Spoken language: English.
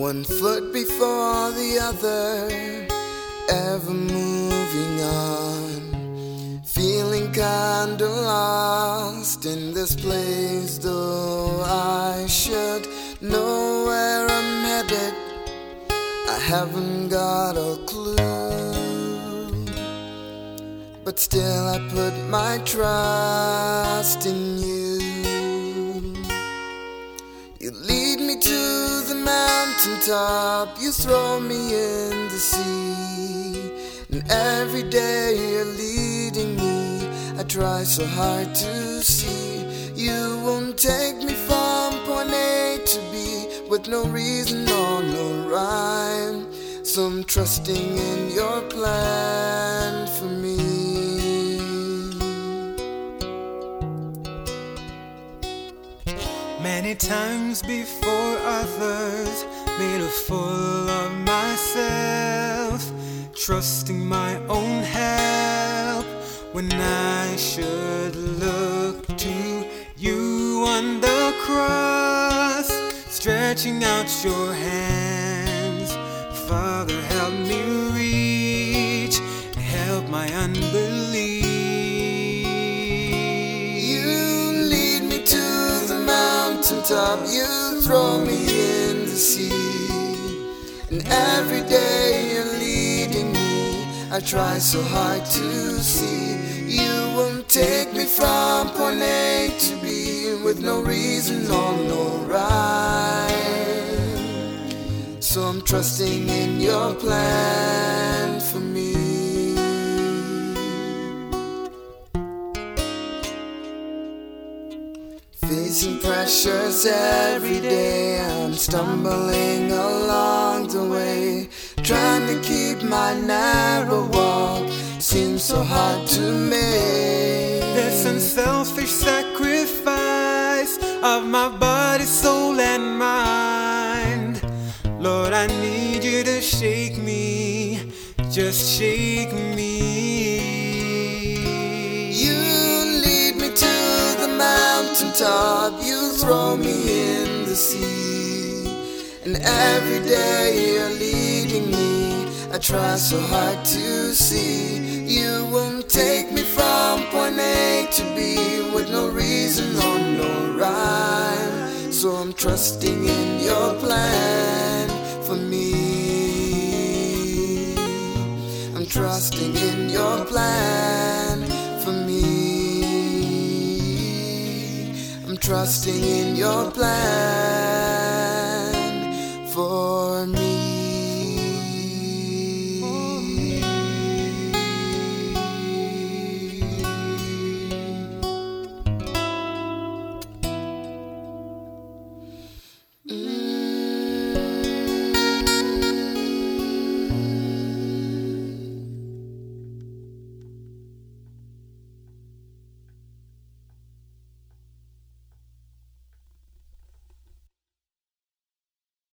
One foot before the other, ever moving on. Feeling kinda lost in this place, though I should know where I'm headed. I haven't got a clue. But still, I put my trust in you. Mountaintop, you throw me in the sea. And every day you're leading me, I try so hard to see. You won't take me from point A to B with no reason or no rhyme. So I'm trusting in your plan for me. Many times before others, made fool of myself, trusting my own help when I should look to you on the cross, stretching out your hands. Father, help me reach, help my unbelief. Mountaintop, you throw me in the sea. And every day you're leading me, I try so hard to see. You won't take me from point A to B with no reason or no rhyme. So I'm trusting in your plan for me. Facing pressures every day, I'm stumbling along the way. Trying to keep my narrow walk seems so hard to make. This unselfish sacrifice of my body, soul, and mind. Lord, I need you to shake me, just shake me. Me in the sea. And every day you're leading me, I try so hard to see. You won't take me from point A to B with no reason or no rhyme. So I'm trusting trusting in your plan for me.